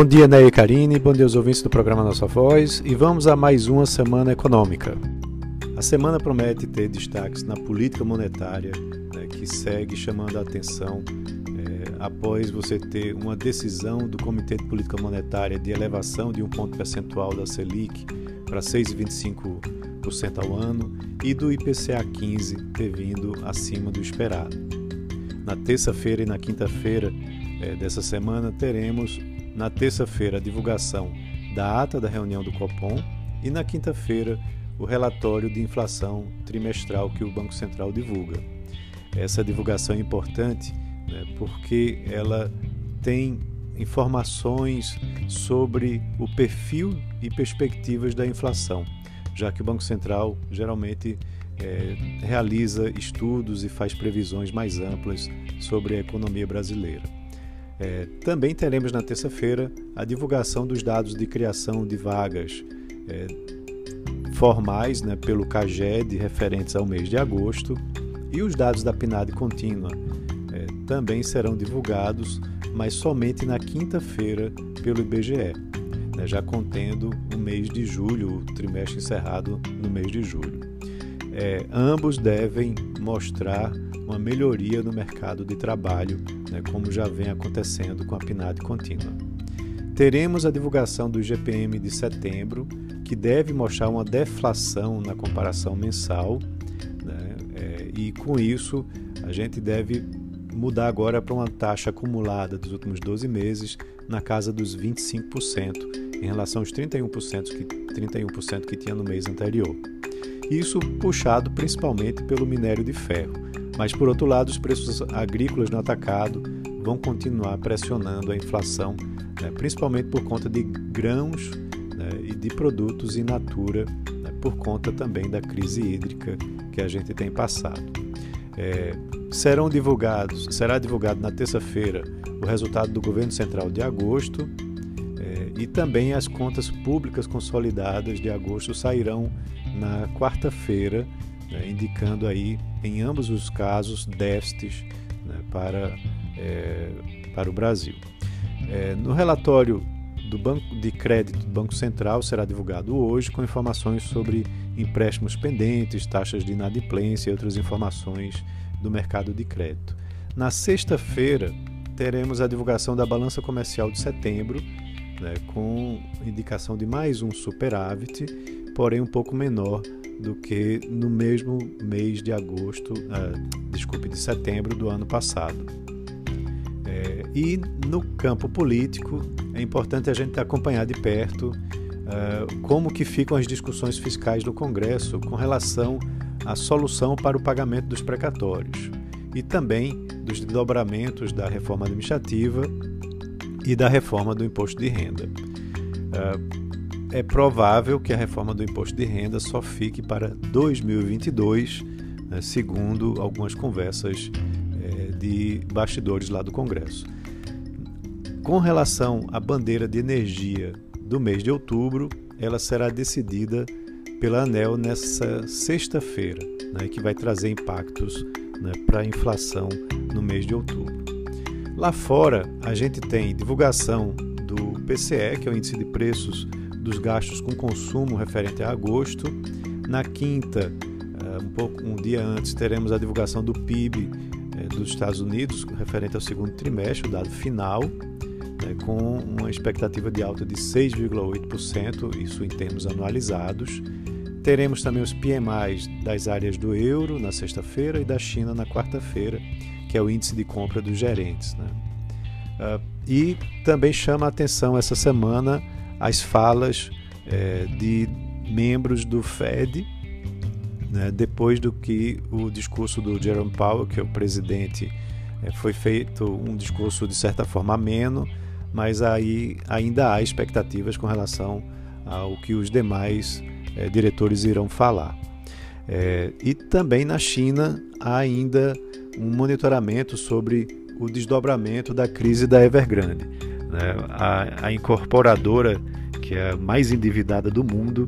Bom dia, Ney e Karine, bom dia aos ouvintes do programa Nossa Voz e vamos a mais uma semana econômica. A semana promete ter destaques na política monetária, né, que segue chamando a atenção é, após você ter uma decisão do Comitê de Política Monetária de elevação de um ponto percentual da Selic para 6,25% ao ano e do IPCA 15 ter vindo acima do esperado. Na terça-feira e na quinta-feira é, dessa semana teremos na terça-feira, a divulgação da ata da reunião do Copom e na quinta-feira, o relatório de inflação trimestral que o Banco Central divulga. Essa divulgação é importante né, porque ela tem informações sobre o perfil e perspectivas da inflação, já que o Banco Central geralmente é, realiza estudos e faz previsões mais amplas sobre a economia brasileira. É, também teremos na terça-feira a divulgação dos dados de criação de vagas é, formais né, pelo CAGED referentes ao mês de agosto e os dados da PNAD contínua é, também serão divulgados, mas somente na quinta-feira pelo IBGE, né, já contendo o mês de julho, o trimestre encerrado no mês de julho. É, ambos devem mostrar uma melhoria no mercado de trabalho, né, como já vem acontecendo com a PNAD contínua. Teremos a divulgação do GPM de setembro, que deve mostrar uma deflação na comparação mensal, né, é, e com isso a gente deve mudar agora para uma taxa acumulada dos últimos 12 meses na casa dos 25%, em relação aos 31% que, 31% que tinha no mês anterior. Isso puxado principalmente pelo minério de ferro. Mas, por outro lado, os preços agrícolas no atacado vão continuar pressionando a inflação, né, principalmente por conta de grãos né, e de produtos in natura, né, por conta também da crise hídrica que a gente tem passado. É, serão divulgados, será divulgado na terça-feira o resultado do governo central de agosto e também as contas públicas consolidadas de agosto sairão na quarta-feira né, indicando aí, em ambos os casos, déficits né, para, é, para o Brasil. É, no relatório do Banco de Crédito do Banco Central será divulgado hoje com informações sobre empréstimos pendentes, taxas de inadimplência e outras informações do mercado de crédito. Na sexta-feira, teremos a divulgação da balança comercial de setembro, né, com indicação de mais um superávit, porém um pouco menor do que no mesmo mês de agosto, uh, desculpe, de setembro do ano passado. É, e no campo político, é importante a gente acompanhar de perto uh, como que ficam as discussões fiscais no Congresso com relação à solução para o pagamento dos precatórios e também dos desdobramentos da reforma administrativa e da reforma do imposto de renda. Uh, é provável que a reforma do imposto de renda só fique para 2022, né, segundo algumas conversas é, de bastidores lá do Congresso. Com relação à bandeira de energia do mês de outubro, ela será decidida pela ANEL nessa sexta-feira, né, que vai trazer impactos né, para a inflação no mês de outubro. Lá fora, a gente tem divulgação do PCE, que é o Índice de Preços dos gastos com consumo referente a agosto. Na quinta, eh, um pouco um dia antes, teremos a divulgação do PIB eh, dos Estados Unidos referente ao segundo trimestre, o dado final, né, com uma expectativa de alta de 6,8%, isso em termos anualizados. Teremos também os PMIs das áreas do euro na sexta-feira e da China na quarta-feira, que é o índice de compra dos gerentes. Né? Uh, e também chama a atenção essa semana as falas é, de membros do Fed, né, depois do que o discurso do Jerome Powell, que é o presidente, é, foi feito um discurso de certa forma ameno, mas aí ainda há expectativas com relação ao que os demais é, diretores irão falar. E também na China há ainda um monitoramento sobre o desdobramento da crise da Evergrande. Né? A, a incorporadora, que é a mais endividada do mundo,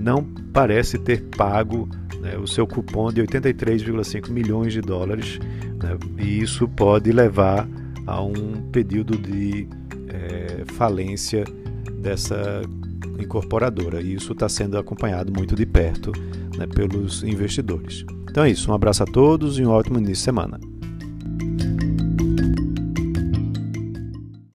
não parece ter pago né, o seu cupom de 83,5 milhões de dólares, né, e isso pode levar a um período de é, falência dessa incorporadora. E isso está sendo acompanhado muito de perto né, pelos investidores. Então é isso. Um abraço a todos e um ótimo início de semana.